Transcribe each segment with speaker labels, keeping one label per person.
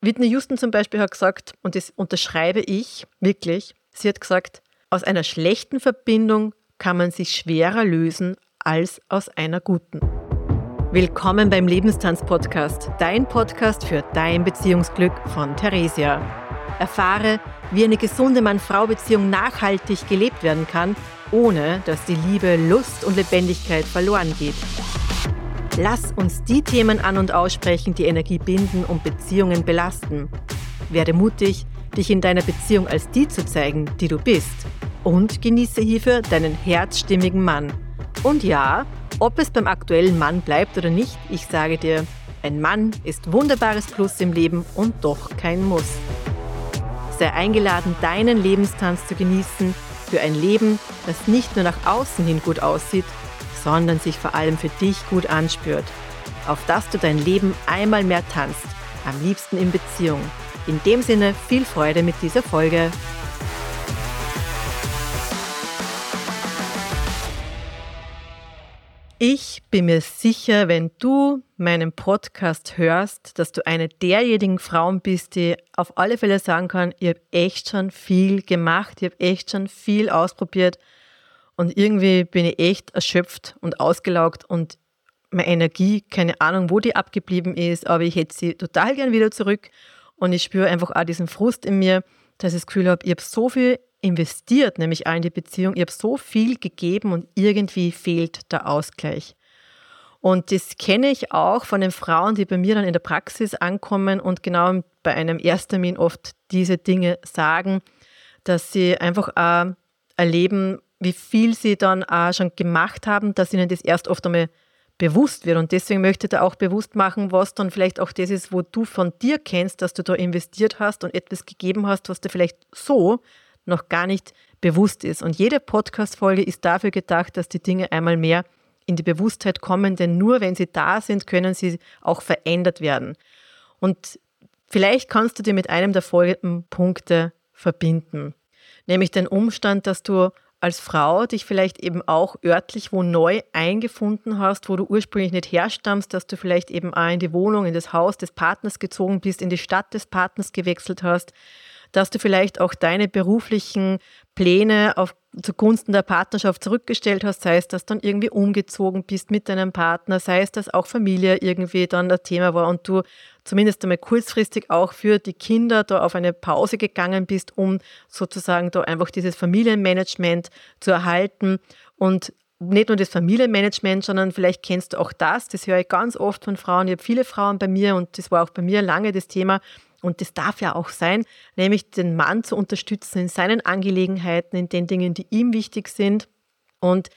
Speaker 1: Whitney Houston zum Beispiel hat gesagt, und das unterschreibe ich wirklich, sie hat gesagt, aus einer schlechten Verbindung kann man sich schwerer lösen als aus einer guten. Willkommen beim Lebenstanz-Podcast, dein Podcast für dein Beziehungsglück von Theresia. Erfahre, wie eine gesunde Mann-Frau-Beziehung nachhaltig gelebt werden kann, ohne dass die Liebe, Lust und Lebendigkeit verloren geht. Lass uns die Themen an und aussprechen, die Energie binden und Beziehungen belasten. Werde mutig, dich in deiner Beziehung als die zu zeigen, die du bist. Und genieße hierfür deinen herzstimmigen Mann. Und ja, ob es beim aktuellen Mann bleibt oder nicht, ich sage dir, ein Mann ist wunderbares Plus im Leben und doch kein Muss. Sei eingeladen, deinen Lebenstanz zu genießen für ein Leben, das nicht nur nach außen hin gut aussieht, sondern sich vor allem für dich gut anspürt. Auf dass du dein Leben einmal mehr tanzt, am liebsten in Beziehung. In dem Sinne viel Freude mit dieser Folge. Ich bin mir sicher, wenn du meinen Podcast hörst, dass du eine derjenigen Frauen bist, die auf alle Fälle sagen kann, ich habe echt schon viel gemacht, ich habe echt schon viel ausprobiert und irgendwie bin ich echt erschöpft und ausgelaugt und meine Energie, keine Ahnung, wo die abgeblieben ist, aber ich hätte sie total gern wieder zurück und ich spüre einfach auch diesen Frust in mir, dass ich das Gefühl habe, ich habe so viel investiert, nämlich auch in die Beziehung. Ich habe so viel gegeben und irgendwie fehlt der Ausgleich. Und das kenne ich auch von den Frauen, die bei mir dann in der Praxis ankommen und genau bei einem Ersttermin oft diese Dinge sagen, dass sie einfach auch erleben, wie viel sie dann auch schon gemacht haben, dass ihnen das erst oft einmal bewusst wird. Und deswegen möchte ich da auch bewusst machen, was dann vielleicht auch das ist, wo du von dir kennst, dass du da investiert hast und etwas gegeben hast, was dir vielleicht so noch gar nicht bewusst ist. Und jede Podcast-Folge ist dafür gedacht, dass die Dinge einmal mehr in die Bewusstheit kommen, denn nur wenn sie da sind, können sie auch verändert werden. Und vielleicht kannst du dir mit einem der folgenden Punkte verbinden, nämlich den Umstand, dass du als Frau dich vielleicht eben auch örtlich wo neu eingefunden hast, wo du ursprünglich nicht herstammst, dass du vielleicht eben auch in die Wohnung, in das Haus des Partners gezogen bist, in die Stadt des Partners gewechselt hast, dass du vielleicht auch deine beruflichen Pläne auf, zugunsten der Partnerschaft zurückgestellt hast, sei es, dass du dann irgendwie umgezogen bist mit deinem Partner, sei es, dass auch Familie irgendwie dann das Thema war und du zumindest einmal kurzfristig auch für die Kinder da auf eine Pause gegangen bist, um sozusagen da einfach dieses Familienmanagement zu erhalten und nicht nur das Familienmanagement, sondern vielleicht kennst du auch das, das höre ich ganz oft von Frauen. Ich habe viele Frauen bei mir und das war auch bei mir lange das Thema, und das darf ja auch sein, nämlich den Mann zu unterstützen in seinen Angelegenheiten, in den Dingen, die ihm wichtig sind. Und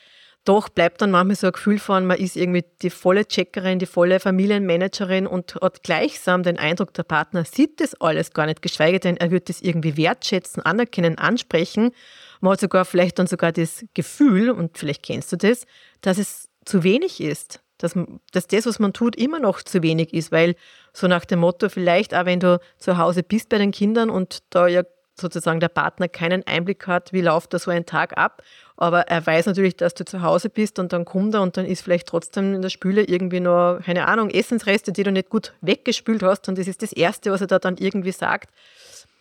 Speaker 1: doch bleibt dann manchmal so ein Gefühl von, man ist irgendwie die volle Checkerin, die volle Familienmanagerin und hat gleichsam den Eindruck, der Partner sieht das alles gar nicht, geschweige denn, er wird das irgendwie wertschätzen, anerkennen, ansprechen. Man hat sogar vielleicht dann sogar das Gefühl, und vielleicht kennst du das, dass es zu wenig ist, dass, dass das, was man tut, immer noch zu wenig ist, weil so nach dem Motto, vielleicht auch wenn du zu Hause bist bei den Kindern und da ja sozusagen der Partner keinen Einblick hat, wie läuft da so ein Tag ab, aber er weiß natürlich, dass du zu Hause bist und dann kommt er und dann ist vielleicht trotzdem in der Spüle irgendwie noch, keine Ahnung, Essensreste, die du nicht gut weggespült hast und das ist das Erste, was er da dann irgendwie sagt.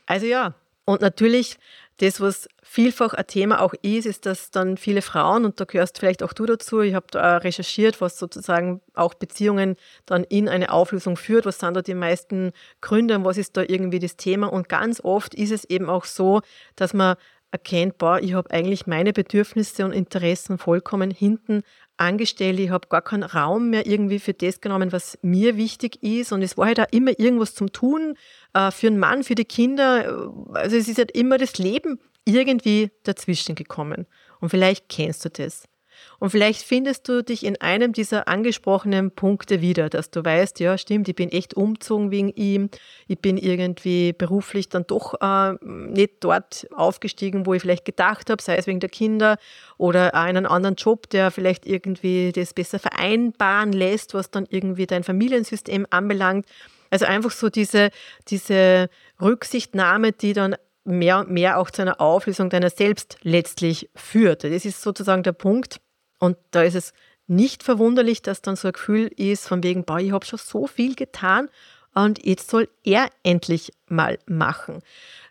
Speaker 1: Also ja, und natürlich das, was vielfach ein Thema auch ist, ist, dass dann viele Frauen, und da gehörst vielleicht auch du dazu, ich habe da recherchiert, was sozusagen auch Beziehungen dann in eine Auflösung führt, was sind da die meisten Gründe und was ist da irgendwie das Thema. Und ganz oft ist es eben auch so, dass man erkennt, boah, ich habe eigentlich meine Bedürfnisse und Interessen vollkommen hinten angestellt. Ich habe gar keinen Raum mehr irgendwie für das genommen, was mir wichtig ist. Und es war halt auch immer irgendwas zum Tun äh, für einen Mann, für die Kinder. Also es ist halt immer das Leben irgendwie dazwischen gekommen. Und vielleicht kennst du das. Und vielleicht findest du dich in einem dieser angesprochenen Punkte wieder, dass du weißt, ja, stimmt, ich bin echt umgezogen wegen ihm. Ich bin irgendwie beruflich dann doch äh, nicht dort aufgestiegen, wo ich vielleicht gedacht habe, sei es wegen der Kinder oder einen anderen Job, der vielleicht irgendwie das besser vereinbaren lässt, was dann irgendwie dein Familiensystem anbelangt. Also einfach so diese, diese Rücksichtnahme, die dann mehr und mehr auch zu einer Auflösung deiner selbst letztlich führt. Das ist sozusagen der Punkt, und da ist es nicht verwunderlich, dass dann so ein Gefühl ist, von wegen, boah, ich habe schon so viel getan, und jetzt soll er endlich mal machen.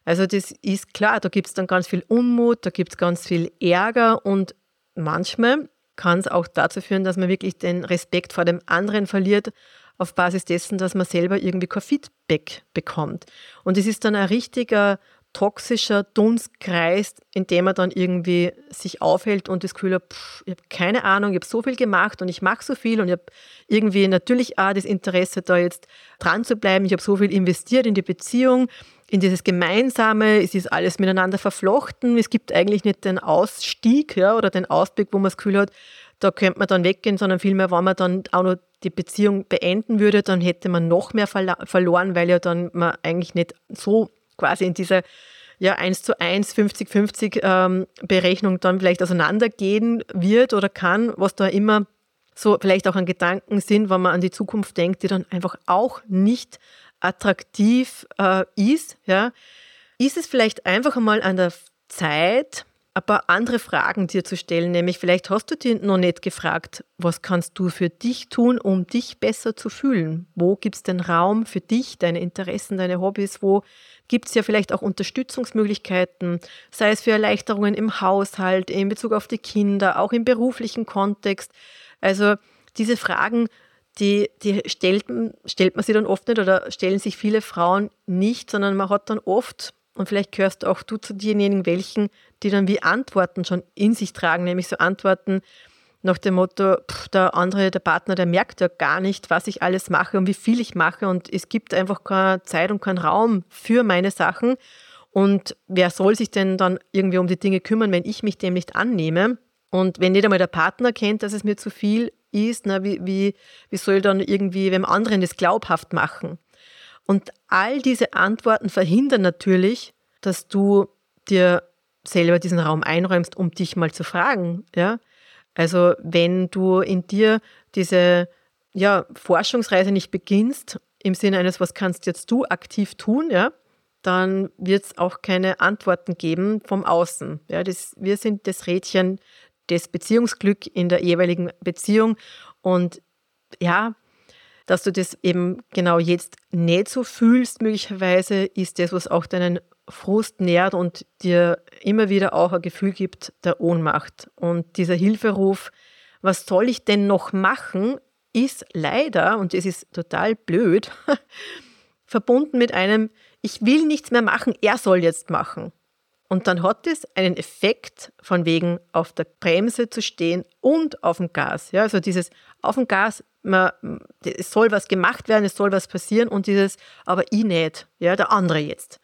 Speaker 1: Also das ist klar, da gibt es dann ganz viel Unmut, da gibt es ganz viel Ärger und manchmal kann es auch dazu führen, dass man wirklich den Respekt vor dem anderen verliert, auf Basis dessen, dass man selber irgendwie kein Feedback bekommt. Und es ist dann ein richtiger toxischer Dunstkreis, in dem man dann irgendwie sich aufhält und das Gefühl hat, pff, ich habe keine Ahnung, ich habe so viel gemacht und ich mache so viel und ich habe irgendwie natürlich auch das Interesse, da jetzt dran zu bleiben. Ich habe so viel investiert in die Beziehung, in dieses Gemeinsame, es ist alles miteinander verflochten. Es gibt eigentlich nicht den Ausstieg ja, oder den Ausblick, wo man das Gefühl hat, da könnte man dann weggehen, sondern vielmehr, wenn man dann auch noch die Beziehung beenden würde, dann hätte man noch mehr verloren, weil ja dann man eigentlich nicht so quasi in dieser ja, 1 zu 1, 50, 50 ähm, Berechnung dann vielleicht auseinandergehen wird oder kann, was da immer so vielleicht auch an Gedanken sind, wenn man an die Zukunft denkt, die dann einfach auch nicht attraktiv äh, ist. Ja. Ist es vielleicht einfach einmal an der Zeit, ein paar andere Fragen dir zu stellen, nämlich vielleicht hast du dir noch nicht gefragt, was kannst du für dich tun, um dich besser zu fühlen? Wo gibt es den Raum für dich, deine Interessen, deine Hobbys? Wo gibt es ja vielleicht auch Unterstützungsmöglichkeiten, sei es für Erleichterungen im Haushalt, in Bezug auf die Kinder, auch im beruflichen Kontext. Also diese Fragen, die, die stellt, stellt man sich dann oft nicht oder stellen sich viele Frauen nicht, sondern man hat dann oft, und vielleicht gehörst auch du zu denjenigen, welchen, die dann wie Antworten schon in sich tragen, nämlich so Antworten, nach dem Motto, pff, der andere, der Partner, der merkt ja gar nicht, was ich alles mache und wie viel ich mache und es gibt einfach keine Zeit und keinen Raum für meine Sachen. Und wer soll sich denn dann irgendwie um die Dinge kümmern, wenn ich mich dem nicht annehme? Und wenn nicht einmal der Partner kennt, dass es mir zu viel ist, na, wie, wie, wie soll dann irgendwie wem anderen das glaubhaft machen? Und all diese Antworten verhindern natürlich, dass du dir selber diesen Raum einräumst, um dich mal zu fragen, ja, also wenn du in dir diese ja, Forschungsreise nicht beginnst, im Sinne eines, was kannst jetzt du aktiv tun, ja, dann wird es auch keine Antworten geben vom Außen. Ja, das, wir sind das Rädchen des Beziehungsglück in der jeweiligen Beziehung. Und ja, dass du das eben genau jetzt nicht so fühlst, möglicherweise, ist das, was auch deinen Frust nährt und dir immer wieder auch ein Gefühl gibt der Ohnmacht. Und dieser Hilferuf, was soll ich denn noch machen, ist leider, und das ist total blöd, verbunden mit einem, ich will nichts mehr machen, er soll jetzt machen. Und dann hat es einen Effekt von wegen auf der Bremse zu stehen und auf dem Gas. Ja, also dieses auf dem Gas, man, es soll was gemacht werden, es soll was passieren und dieses, aber ich nicht, ja, der andere jetzt.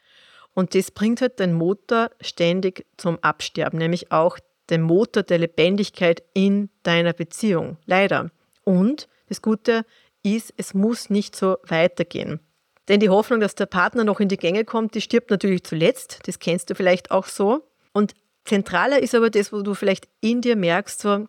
Speaker 1: Und das bringt halt den Motor ständig zum Absterben, nämlich auch den Motor der Lebendigkeit in deiner Beziehung. Leider. Und das Gute ist, es muss nicht so weitergehen. Denn die Hoffnung, dass der Partner noch in die Gänge kommt, die stirbt natürlich zuletzt. Das kennst du vielleicht auch so. Und zentraler ist aber das, wo du vielleicht in dir merkst, so,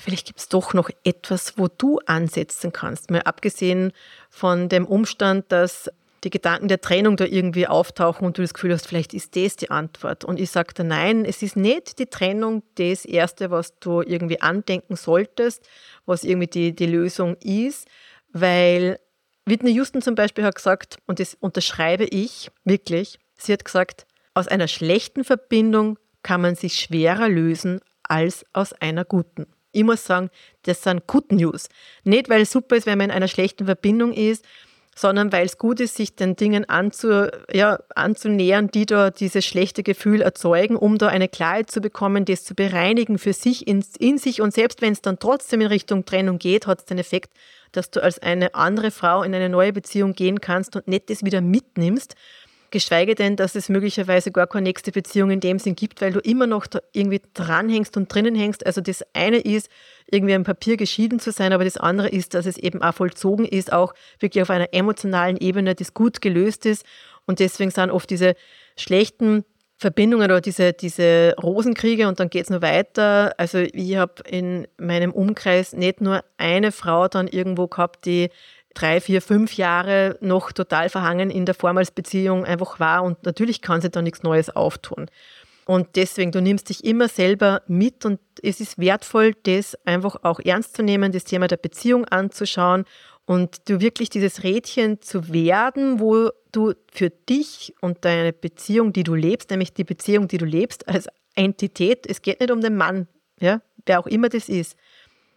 Speaker 1: vielleicht gibt es doch noch etwas, wo du ansetzen kannst. Mal abgesehen von dem Umstand, dass die Gedanken der Trennung da irgendwie auftauchen und du das Gefühl hast, vielleicht ist das die Antwort. Und ich sage da, nein, es ist nicht die Trennung das Erste, was du irgendwie andenken solltest, was irgendwie die, die Lösung ist, weil Whitney Houston zum Beispiel hat gesagt, und das unterschreibe ich wirklich, sie hat gesagt, aus einer schlechten Verbindung kann man sich schwerer lösen als aus einer guten. Ich muss sagen, das sind Good News. Nicht, weil es super ist, wenn man in einer schlechten Verbindung ist, sondern weil es gut ist, sich den Dingen anzu, ja, anzunähern, die da dieses schlechte Gefühl erzeugen, um da eine Klarheit zu bekommen, das zu bereinigen für sich, in, in sich. Und selbst wenn es dann trotzdem in Richtung Trennung geht, hat es den Effekt, dass du als eine andere Frau in eine neue Beziehung gehen kannst und nicht das wieder mitnimmst, geschweige denn, dass es möglicherweise gar keine nächste Beziehung in dem Sinn gibt, weil du immer noch irgendwie dranhängst und drinnen hängst. Also das eine ist, irgendwie am Papier geschieden zu sein, aber das andere ist, dass es eben auch vollzogen ist, auch wirklich auf einer emotionalen Ebene, das gut gelöst ist. Und deswegen sind oft diese schlechten Verbindungen oder diese, diese Rosenkriege und dann geht es nur weiter. Also ich habe in meinem Umkreis nicht nur eine Frau dann irgendwo gehabt, die drei, vier, fünf Jahre noch total verhangen in der Vormalsbeziehung einfach war und natürlich kann sie da nichts Neues auftun. Und deswegen, du nimmst dich immer selber mit und es ist wertvoll, das einfach auch ernst zu nehmen, das Thema der Beziehung anzuschauen und du wirklich dieses Rädchen zu werden, wo du für dich und deine Beziehung, die du lebst, nämlich die Beziehung, die du lebst als Entität, es geht nicht um den Mann, ja, wer auch immer das ist,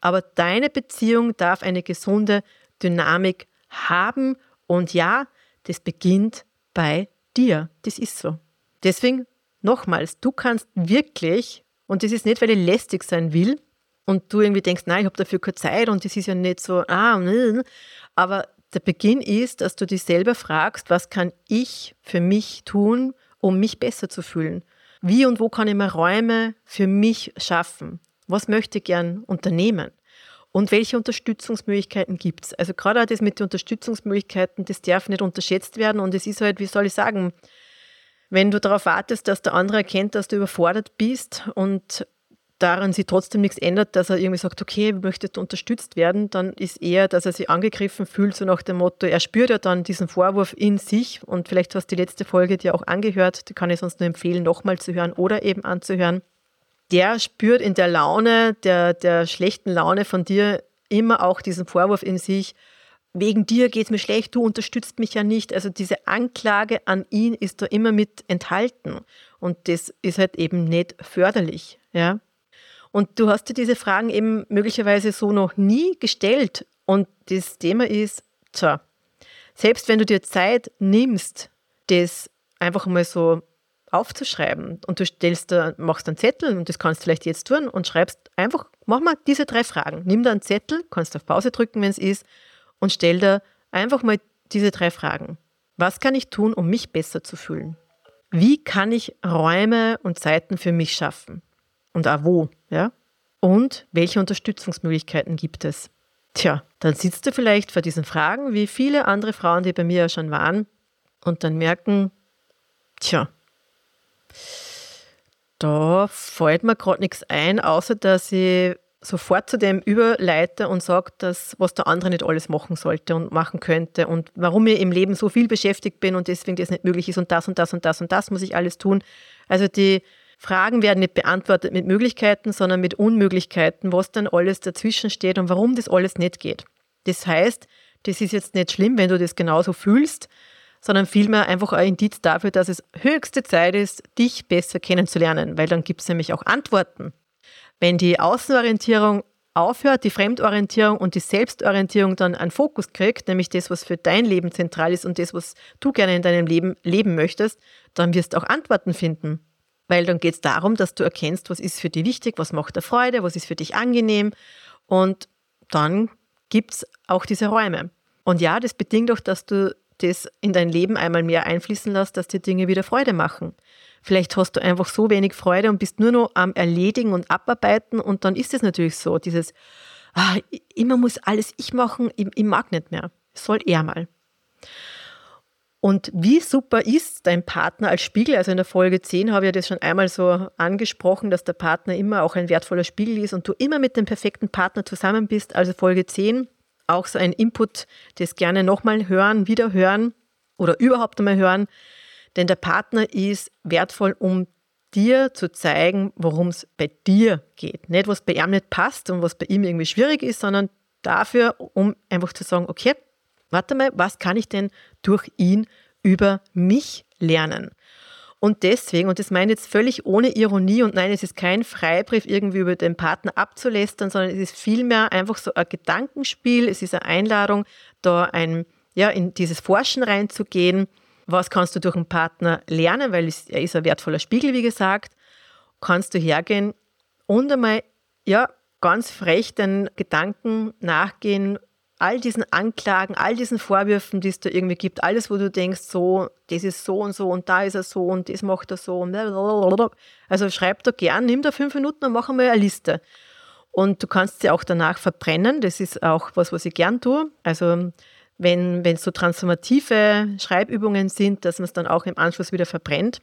Speaker 1: aber deine Beziehung darf eine gesunde Dynamik haben und ja, das beginnt bei dir. Das ist so. Deswegen nochmals, du kannst wirklich, und das ist nicht, weil ich lästig sein will und du irgendwie denkst, nein, ich habe dafür keine Zeit und das ist ja nicht so, ah, aber der Beginn ist, dass du dich selber fragst, was kann ich für mich tun, um mich besser zu fühlen? Wie und wo kann ich mir Räume für mich schaffen? Was möchte ich gern unternehmen? Und welche Unterstützungsmöglichkeiten gibt es? Also gerade auch das mit den Unterstützungsmöglichkeiten, das darf nicht unterschätzt werden. Und es ist halt, wie soll ich sagen, wenn du darauf wartest, dass der andere erkennt, dass du überfordert bist und daran sich trotzdem nichts ändert, dass er irgendwie sagt, okay, ich möchte unterstützt werden, dann ist eher, dass er sich angegriffen fühlt, so nach dem Motto, er spürt ja dann diesen Vorwurf in sich und vielleicht hast du die letzte Folge dir auch angehört, die kann ich sonst nur empfehlen, nochmal zu hören oder eben anzuhören der spürt in der Laune, der, der schlechten Laune von dir immer auch diesen Vorwurf in sich, wegen dir geht es mir schlecht, du unterstützt mich ja nicht. Also diese Anklage an ihn ist da immer mit enthalten. Und das ist halt eben nicht förderlich. Ja? Und du hast dir diese Fragen eben möglicherweise so noch nie gestellt. Und das Thema ist, tja, selbst wenn du dir Zeit nimmst, das einfach mal so aufzuschreiben und du stellst machst einen Zettel und das kannst du vielleicht jetzt tun und schreibst einfach, mach mal diese drei Fragen. Nimm da einen Zettel, kannst auf Pause drücken, wenn es ist, und stell da einfach mal diese drei Fragen. Was kann ich tun, um mich besser zu fühlen? Wie kann ich Räume und Zeiten für mich schaffen? Und auch wo, ja? Und welche Unterstützungsmöglichkeiten gibt es? Tja, dann sitzt du vielleicht vor diesen Fragen, wie viele andere Frauen, die bei mir ja schon waren, und dann merken, tja, da fällt mir gerade nichts ein, außer dass ich sofort zu dem überleite und sage, dass was der andere nicht alles machen sollte und machen könnte und warum ich im Leben so viel beschäftigt bin und deswegen das nicht möglich ist und das und das und das und das muss ich alles tun. Also die Fragen werden nicht beantwortet mit Möglichkeiten, sondern mit Unmöglichkeiten, was dann alles dazwischen steht und warum das alles nicht geht. Das heißt, das ist jetzt nicht schlimm, wenn du das genauso fühlst, sondern vielmehr einfach ein Indiz dafür, dass es höchste Zeit ist, dich besser kennenzulernen, weil dann gibt es nämlich auch Antworten. Wenn die Außenorientierung aufhört, die Fremdorientierung und die Selbstorientierung dann einen Fokus kriegt, nämlich das, was für dein Leben zentral ist und das, was du gerne in deinem Leben leben möchtest, dann wirst du auch Antworten finden. Weil dann geht es darum, dass du erkennst, was ist für dich wichtig, was macht dir Freude, was ist für dich angenehm und dann gibt es auch diese Räume. Und ja, das bedingt auch, dass du das in dein Leben einmal mehr einfließen lässt, dass dir Dinge wieder Freude machen. Vielleicht hast du einfach so wenig Freude und bist nur noch am Erledigen und Abarbeiten und dann ist es natürlich so, dieses, ah, immer muss alles ich machen, ich, ich mag nicht mehr. Soll er mal. Und wie super ist dein Partner als Spiegel? Also in der Folge 10 habe ich das schon einmal so angesprochen, dass der Partner immer auch ein wertvoller Spiegel ist und du immer mit dem perfekten Partner zusammen bist. Also Folge 10 auch so ein Input, das gerne nochmal hören, wieder hören oder überhaupt einmal hören. Denn der Partner ist wertvoll, um dir zu zeigen, worum es bei dir geht. Nicht, was bei ihm nicht passt und was bei ihm irgendwie schwierig ist, sondern dafür, um einfach zu sagen, okay, warte mal, was kann ich denn durch ihn über mich lernen? Und deswegen, und das meine ich jetzt völlig ohne Ironie, und nein, es ist kein Freibrief, irgendwie über den Partner abzulästern, sondern es ist vielmehr einfach so ein Gedankenspiel, es ist eine Einladung, da ein, ja, in dieses Forschen reinzugehen. Was kannst du durch einen Partner lernen, weil er ist ein wertvoller Spiegel, wie gesagt. Kannst du hergehen und einmal, ja, ganz frech den Gedanken nachgehen, all diesen Anklagen, all diesen Vorwürfen, die es da irgendwie gibt, alles, wo du denkst, so, das ist so und so und da ist er so und das macht er so. Also schreib da gern, nimm da fünf Minuten und mach einmal eine Liste. Und du kannst sie auch danach verbrennen. Das ist auch was, was ich gern tue. Also wenn es so transformative Schreibübungen sind, dass man es dann auch im Anschluss wieder verbrennt.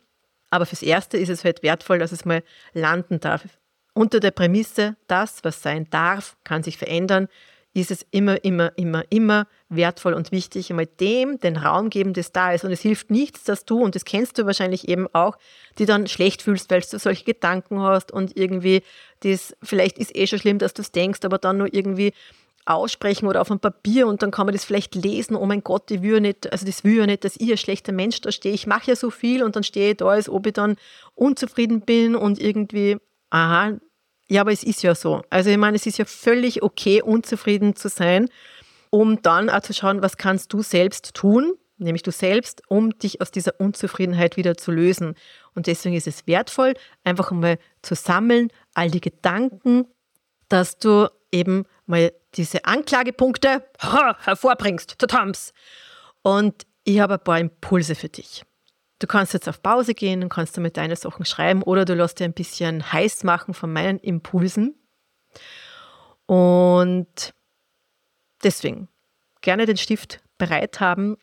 Speaker 1: Aber fürs Erste ist es halt wertvoll, dass es mal landen darf. Unter der Prämisse, das, was sein darf, kann sich verändern ist es immer, immer, immer, immer wertvoll und wichtig, einmal dem den Raum geben, das da ist. Und es hilft nichts, dass du, und das kennst du wahrscheinlich eben auch, die dann schlecht fühlst, weil du solche Gedanken hast und irgendwie das, vielleicht ist eh schon schlimm, dass du es denkst, aber dann nur irgendwie aussprechen oder auf einem Papier und dann kann man das vielleicht lesen, oh mein Gott, ich will nicht, also das will ja nicht, dass ich ein schlechter Mensch da stehe. Ich mache ja so viel und dann stehe ich da, als ob ich dann unzufrieden bin und irgendwie, aha, ja, aber es ist ja so. Also ich meine, es ist ja völlig okay, unzufrieden zu sein, um dann auch zu schauen, was kannst du selbst tun, nämlich du selbst, um dich aus dieser Unzufriedenheit wieder zu lösen. Und deswegen ist es wertvoll, einfach mal zu sammeln, all die Gedanken, dass du eben mal diese Anklagepunkte hervorbringst. Tatams. Und ich habe ein paar Impulse für dich. Du kannst jetzt auf Pause gehen und kannst damit deine Sachen schreiben oder du lässt dir ein bisschen heiß machen von meinen Impulsen. Und deswegen gerne den Stift bereit haben.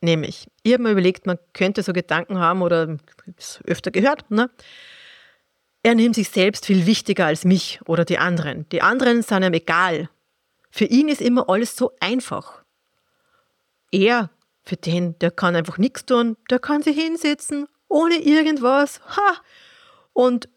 Speaker 1: Nämlich, ich habe mir überlegt, man könnte so Gedanken haben oder es öfter gehört, ne? Er nimmt sich selbst viel wichtiger als mich oder die anderen. Die anderen sind ihm egal. Für ihn ist immer alles so einfach. Er, für den, der kann einfach nichts tun, der kann sich hinsetzen, ohne irgendwas. Ha! Und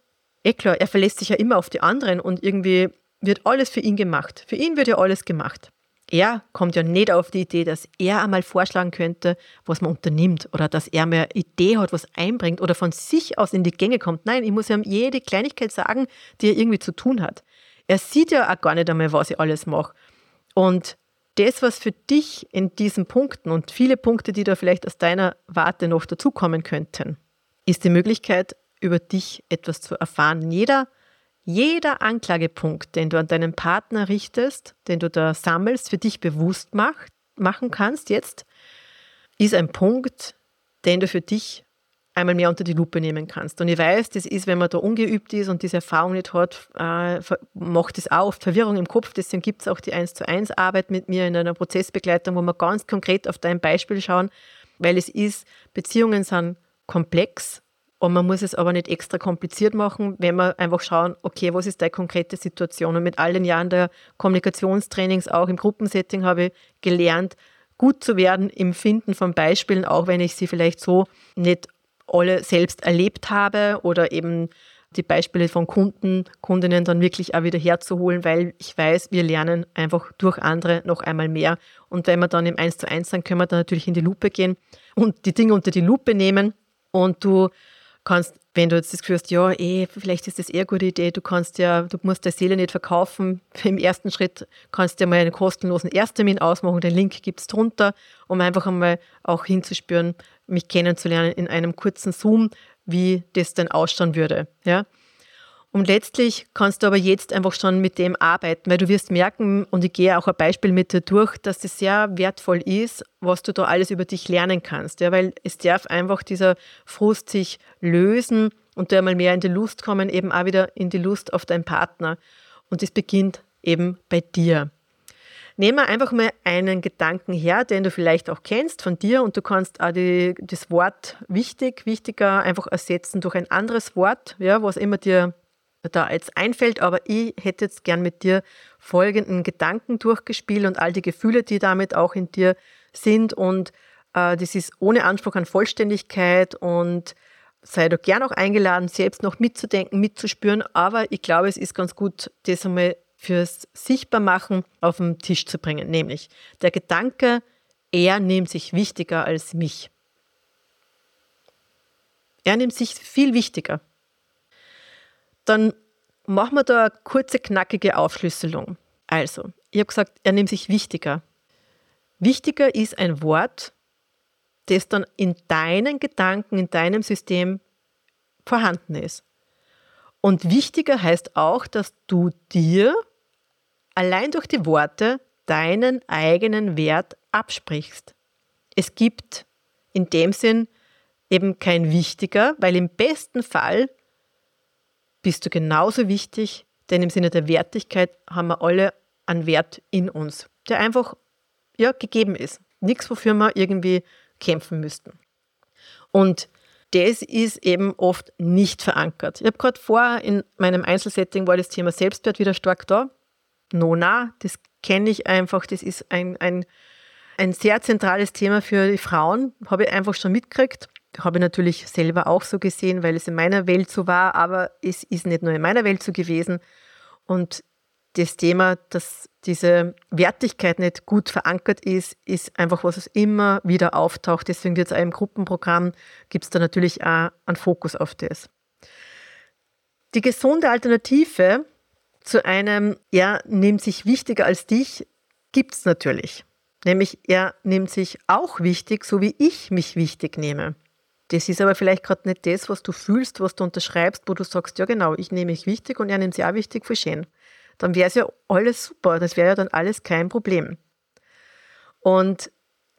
Speaker 1: eh er verlässt sich ja immer auf die anderen und irgendwie wird alles für ihn gemacht. Für ihn wird ja alles gemacht er kommt ja nicht auf die Idee, dass er einmal vorschlagen könnte, was man unternimmt oder dass er mehr Idee hat, was einbringt oder von sich aus in die Gänge kommt. Nein, ich muss ihm jede Kleinigkeit sagen, die er irgendwie zu tun hat. Er sieht ja auch gar nicht einmal, was ich alles mache. Und das, was für dich in diesen Punkten und viele Punkte, die da vielleicht aus deiner Warte noch dazukommen könnten, ist die Möglichkeit, über dich etwas zu erfahren. Jeder jeder Anklagepunkt, den du an deinen Partner richtest, den du da sammelst, für dich bewusst mach, machen kannst jetzt, ist ein Punkt, den du für dich einmal mehr unter die Lupe nehmen kannst. Und ich weiß, das ist, wenn man da ungeübt ist und diese Erfahrung nicht hat, äh, macht das auch oft Verwirrung im Kopf. Deswegen gibt es auch die 1 zu 1 Arbeit mit mir in einer Prozessbegleitung, wo wir ganz konkret auf dein Beispiel schauen, weil es ist, Beziehungen sind komplex und man muss es aber nicht extra kompliziert machen, wenn man einfach schauen, okay, was ist deine konkrete Situation? Und mit all den Jahren der Kommunikationstrainings, auch im Gruppensetting, habe ich gelernt, gut zu werden im Finden von Beispielen, auch wenn ich sie vielleicht so nicht alle selbst erlebt habe oder eben die Beispiele von Kunden, Kundinnen dann wirklich auch wieder herzuholen, weil ich weiß, wir lernen einfach durch andere noch einmal mehr. Und wenn wir dann im 1 zu 1 sind, können wir dann natürlich in die Lupe gehen und die Dinge unter die Lupe nehmen und du kannst, wenn du jetzt das Gefühl hast, ja, eh, vielleicht ist das eher eine gute Idee, du kannst ja, du musst der Seele nicht verkaufen. Im ersten Schritt kannst du ja mal einen kostenlosen Ersttermin ausmachen, den Link gibt es drunter, um einfach einmal auch hinzuspüren, mich kennenzulernen in einem kurzen Zoom, wie das denn ausschauen würde. Ja? Und letztlich kannst du aber jetzt einfach schon mit dem arbeiten, weil du wirst merken, und ich gehe auch ein Beispiel mit dir durch, dass das sehr wertvoll ist, was du da alles über dich lernen kannst. Ja, weil es darf einfach dieser Frust sich lösen und du einmal mehr in die Lust kommen, eben auch wieder in die Lust auf deinen Partner. Und das beginnt eben bei dir. Nehmen wir einfach mal einen Gedanken her, den du vielleicht auch kennst von dir und du kannst auch die, das Wort wichtig, wichtiger einfach ersetzen durch ein anderes Wort, ja, was immer dir da jetzt einfällt, aber ich hätte jetzt gern mit dir folgenden Gedanken durchgespielt und all die Gefühle, die damit auch in dir sind. Und äh, das ist ohne Anspruch an Vollständigkeit und sei doch gern auch eingeladen, selbst noch mitzudenken, mitzuspüren. Aber ich glaube, es ist ganz gut, das einmal fürs Sichtbarmachen auf den Tisch zu bringen. Nämlich der Gedanke, er nimmt sich wichtiger als mich. Er nimmt sich viel wichtiger dann machen wir da eine kurze, knackige Aufschlüsselung. Also, ich habe gesagt, er nimmt sich wichtiger. Wichtiger ist ein Wort, das dann in deinen Gedanken, in deinem System vorhanden ist. Und wichtiger heißt auch, dass du dir allein durch die Worte deinen eigenen Wert absprichst. Es gibt in dem Sinn eben kein wichtiger, weil im besten Fall bist du genauso wichtig, denn im Sinne der Wertigkeit haben wir alle einen Wert in uns, der einfach ja, gegeben ist. Nichts, wofür wir irgendwie kämpfen müssten. Und das ist eben oft nicht verankert. Ich habe gerade vor, in meinem Einzelsetting war das Thema Selbstwert wieder stark da. No, na, das kenne ich einfach. Das ist ein, ein, ein sehr zentrales Thema für die Frauen, habe ich einfach schon mitgekriegt habe ich natürlich selber auch so gesehen, weil es in meiner Welt so war, aber es ist nicht nur in meiner Welt so gewesen. Und das Thema, dass diese Wertigkeit nicht gut verankert ist, ist einfach was, was immer wieder auftaucht. Deswegen es auch im Gruppenprogramm, gibt es da natürlich auch einen Fokus auf das. Die gesunde Alternative zu einem, er nimmt sich wichtiger als dich, gibt es natürlich. Nämlich, er nimmt sich auch wichtig, so wie ich mich wichtig nehme. Das ist aber vielleicht gerade nicht das, was du fühlst, was du unterschreibst, wo du sagst, ja genau, ich nehme mich wichtig und er nimmt sich auch wichtig, voll schön. Dann wäre es ja alles super, das wäre ja dann alles kein Problem. Und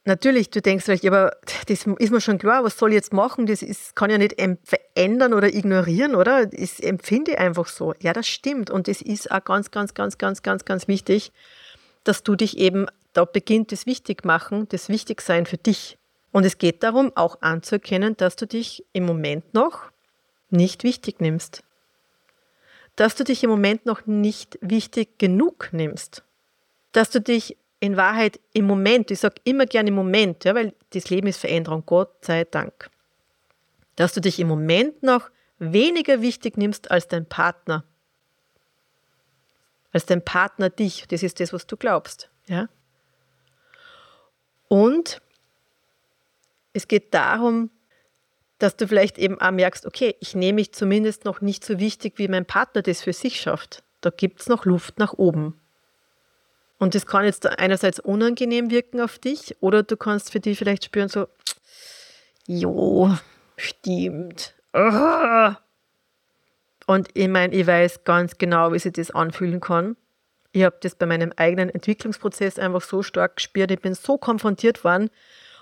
Speaker 1: natürlich, du denkst vielleicht, aber das ist mir schon klar, was soll ich jetzt machen? Das ist, kann ja nicht verändern oder ignorieren, oder? Das empfinde ich einfach so. Ja, das stimmt. Und das ist auch ganz, ganz, ganz, ganz, ganz, ganz wichtig, dass du dich eben, da beginnt das Wichtigmachen, das Wichtigsein für dich. Und es geht darum, auch anzuerkennen, dass du dich im Moment noch nicht wichtig nimmst. Dass du dich im Moment noch nicht wichtig genug nimmst. Dass du dich in Wahrheit im Moment, ich sage immer gerne im Moment, ja, weil das Leben ist Veränderung, Gott sei Dank. Dass du dich im Moment noch weniger wichtig nimmst als dein Partner. Als dein Partner dich. Das ist das, was du glaubst. Ja? Und es geht darum, dass du vielleicht eben auch merkst, okay, ich nehme mich zumindest noch nicht so wichtig, wie mein Partner das für sich schafft. Da gibt es noch Luft nach oben. Und das kann jetzt einerseits unangenehm wirken auf dich oder du kannst für dich vielleicht spüren, so, jo, stimmt. Und ich meine, ich weiß ganz genau, wie sich das anfühlen kann. Ich habe das bei meinem eigenen Entwicklungsprozess einfach so stark gespürt. Ich bin so konfrontiert worden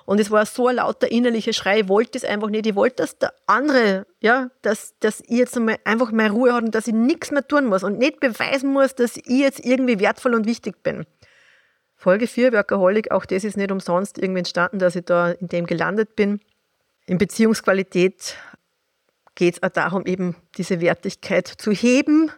Speaker 1: und es war so ein lauter innerlicher Schrei, ich wollte es einfach nicht. Ich wollte, dass der andere, ja, dass, dass ich jetzt einmal einfach mehr Ruhe habe und dass ich nichts mehr tun muss und nicht beweisen muss, dass ich jetzt irgendwie wertvoll und wichtig bin. Folge 4, Workaholic, auch das ist nicht umsonst irgendwie entstanden, dass ich da in dem gelandet bin. In Beziehungsqualität geht es auch darum, eben diese Wertigkeit zu heben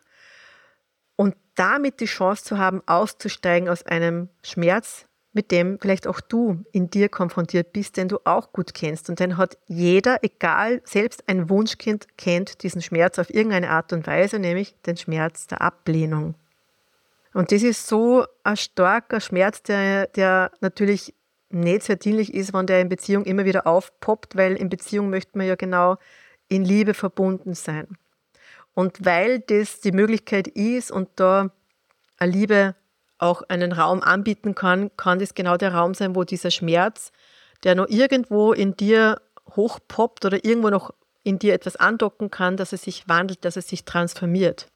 Speaker 1: und damit die Chance zu haben, auszusteigen aus einem Schmerz, mit dem vielleicht auch du in dir konfrontiert bist, den du auch gut kennst. Und den hat jeder, egal, selbst ein Wunschkind kennt diesen Schmerz auf irgendeine Art und Weise, nämlich den Schmerz der Ablehnung. Und das ist so ein starker Schmerz, der, der natürlich nicht sehr dienlich ist, wenn der in Beziehung immer wieder aufpoppt, weil in Beziehung möchte man ja genau in Liebe verbunden sein. Und weil das die Möglichkeit ist und da eine Liebe auch einen Raum anbieten kann, kann das genau der Raum sein, wo dieser Schmerz, der noch irgendwo in dir hochpoppt oder irgendwo noch in dir etwas andocken kann, dass er sich wandelt, dass er sich transformiert.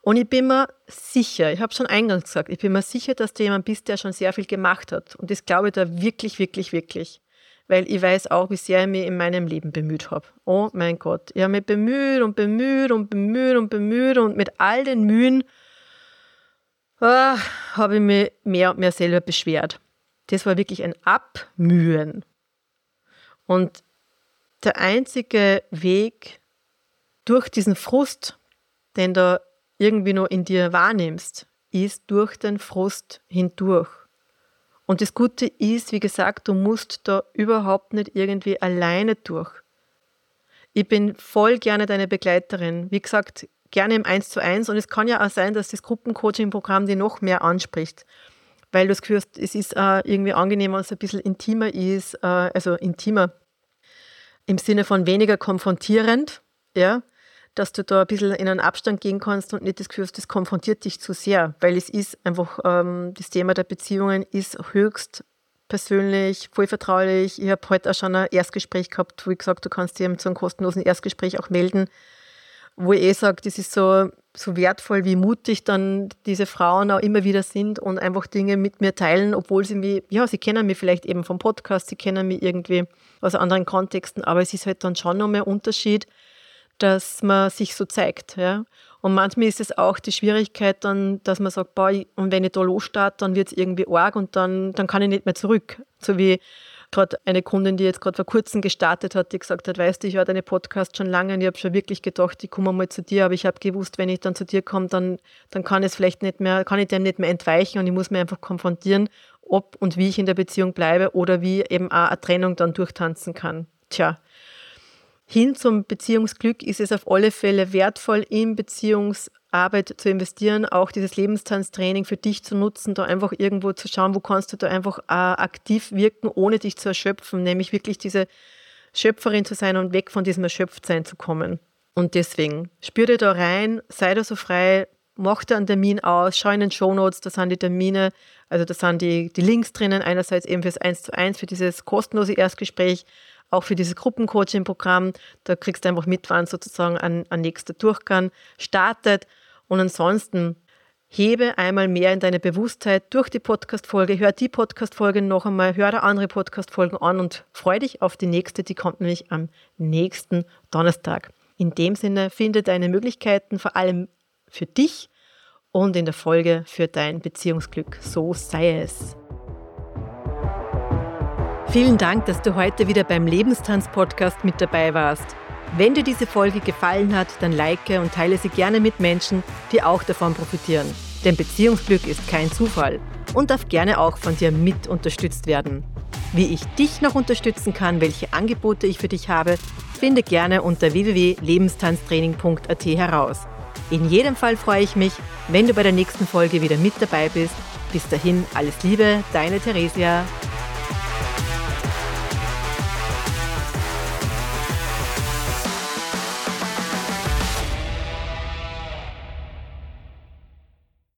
Speaker 1: Und ich bin mir sicher, ich habe schon eingangs gesagt, ich bin mir sicher, dass du jemand bist, der schon sehr viel gemacht hat. Und das glaube ich da wirklich, wirklich, wirklich. Weil ich weiß auch, wie sehr ich mich in meinem Leben bemüht habe. Oh mein Gott, ich habe mich bemüht und bemüht und bemüht und bemüht und mit all den Mühen ah, habe ich mich mehr und mehr selber beschwert. Das war wirklich ein Abmühen. Und der einzige Weg durch diesen Frust, den du irgendwie nur in dir wahrnimmst, ist durch den Frust hindurch. Und das Gute ist, wie gesagt, du musst da überhaupt nicht irgendwie alleine durch. Ich bin voll gerne deine Begleiterin. Wie gesagt, gerne im 1 zu 1 und es kann ja auch sein, dass das Gruppencoaching-Programm dir noch mehr anspricht, weil du es gehörst, es ist äh, irgendwie angenehm, wenn es ein bisschen intimer ist, äh, also intimer im Sinne von weniger konfrontierend, ja, dass du da ein bisschen in einen Abstand gehen kannst und nicht das Gefühl hast, das konfrontiert dich zu sehr, weil es ist einfach, ähm, das Thema der Beziehungen ist höchst persönlich, voll vertraulich. Ich habe heute auch schon ein Erstgespräch gehabt, wo ich gesagt du kannst dir zu einem kostenlosen Erstgespräch auch melden wo ich eh sage, das ist so, so wertvoll, wie mutig dann diese Frauen auch immer wieder sind und einfach Dinge mit mir teilen, obwohl sie mich, ja, sie kennen mich vielleicht eben vom Podcast, sie kennen mich irgendwie aus anderen Kontexten, aber es ist halt dann schon noch mehr Unterschied, dass man sich so zeigt, ja. Und manchmal ist es auch die Schwierigkeit dann, dass man sagt, boah, und wenn ich da losstarte, dann wird es irgendwie arg und dann, dann kann ich nicht mehr zurück. So wie gerade eine Kundin, die jetzt gerade vor kurzem gestartet hat, die gesagt hat, weißt du, ich höre deine Podcast schon lange und ich habe schon wirklich gedacht, ich komme mal zu dir, aber ich habe gewusst, wenn ich dann zu dir komme, dann, dann kann es vielleicht nicht mehr, kann ich dem nicht mehr entweichen und ich muss mir einfach konfrontieren, ob und wie ich in der Beziehung bleibe oder wie eben auch eine Trennung dann durchtanzen kann. Tja, hin zum Beziehungsglück ist es auf alle Fälle wertvoll, im Beziehungsalltag Arbeit zu investieren, auch dieses Lebenstanztraining für dich zu nutzen, da einfach irgendwo zu schauen, wo kannst du da einfach äh, aktiv wirken, ohne dich zu erschöpfen, nämlich wirklich diese Schöpferin zu sein und weg von diesem Erschöpftsein zu kommen. Und deswegen, spür dir da rein, sei da so frei, mach dir einen Termin aus, schau in den Show Notes, da sind die Termine, also da sind die, die Links drinnen, einerseits eben fürs 1 zu 1, für dieses kostenlose Erstgespräch, auch für dieses Gruppencoaching-Programm. Da kriegst du einfach mit, wann sozusagen ein, ein nächster Durchgang startet. Und ansonsten hebe einmal mehr in deine Bewusstheit durch die Podcast-Folge, hör die Podcast-Folge noch einmal, hör da andere Podcast-Folgen an und freu dich auf die nächste, die kommt nämlich am nächsten Donnerstag. In dem Sinne, finde deine Möglichkeiten vor allem für dich und in der Folge für dein Beziehungsglück. So sei es. Vielen Dank, dass du heute wieder beim Lebenstanz-Podcast mit dabei warst. Wenn dir diese Folge gefallen hat, dann like und teile sie gerne mit Menschen, die auch davon profitieren. Denn Beziehungsglück ist kein Zufall und darf gerne auch von dir mit unterstützt werden. Wie ich dich noch unterstützen kann, welche Angebote ich für dich habe, finde gerne unter www.lebenstanztraining.at heraus. In jedem Fall freue ich mich, wenn du bei der nächsten Folge wieder mit dabei bist. Bis dahin alles Liebe, deine Theresia.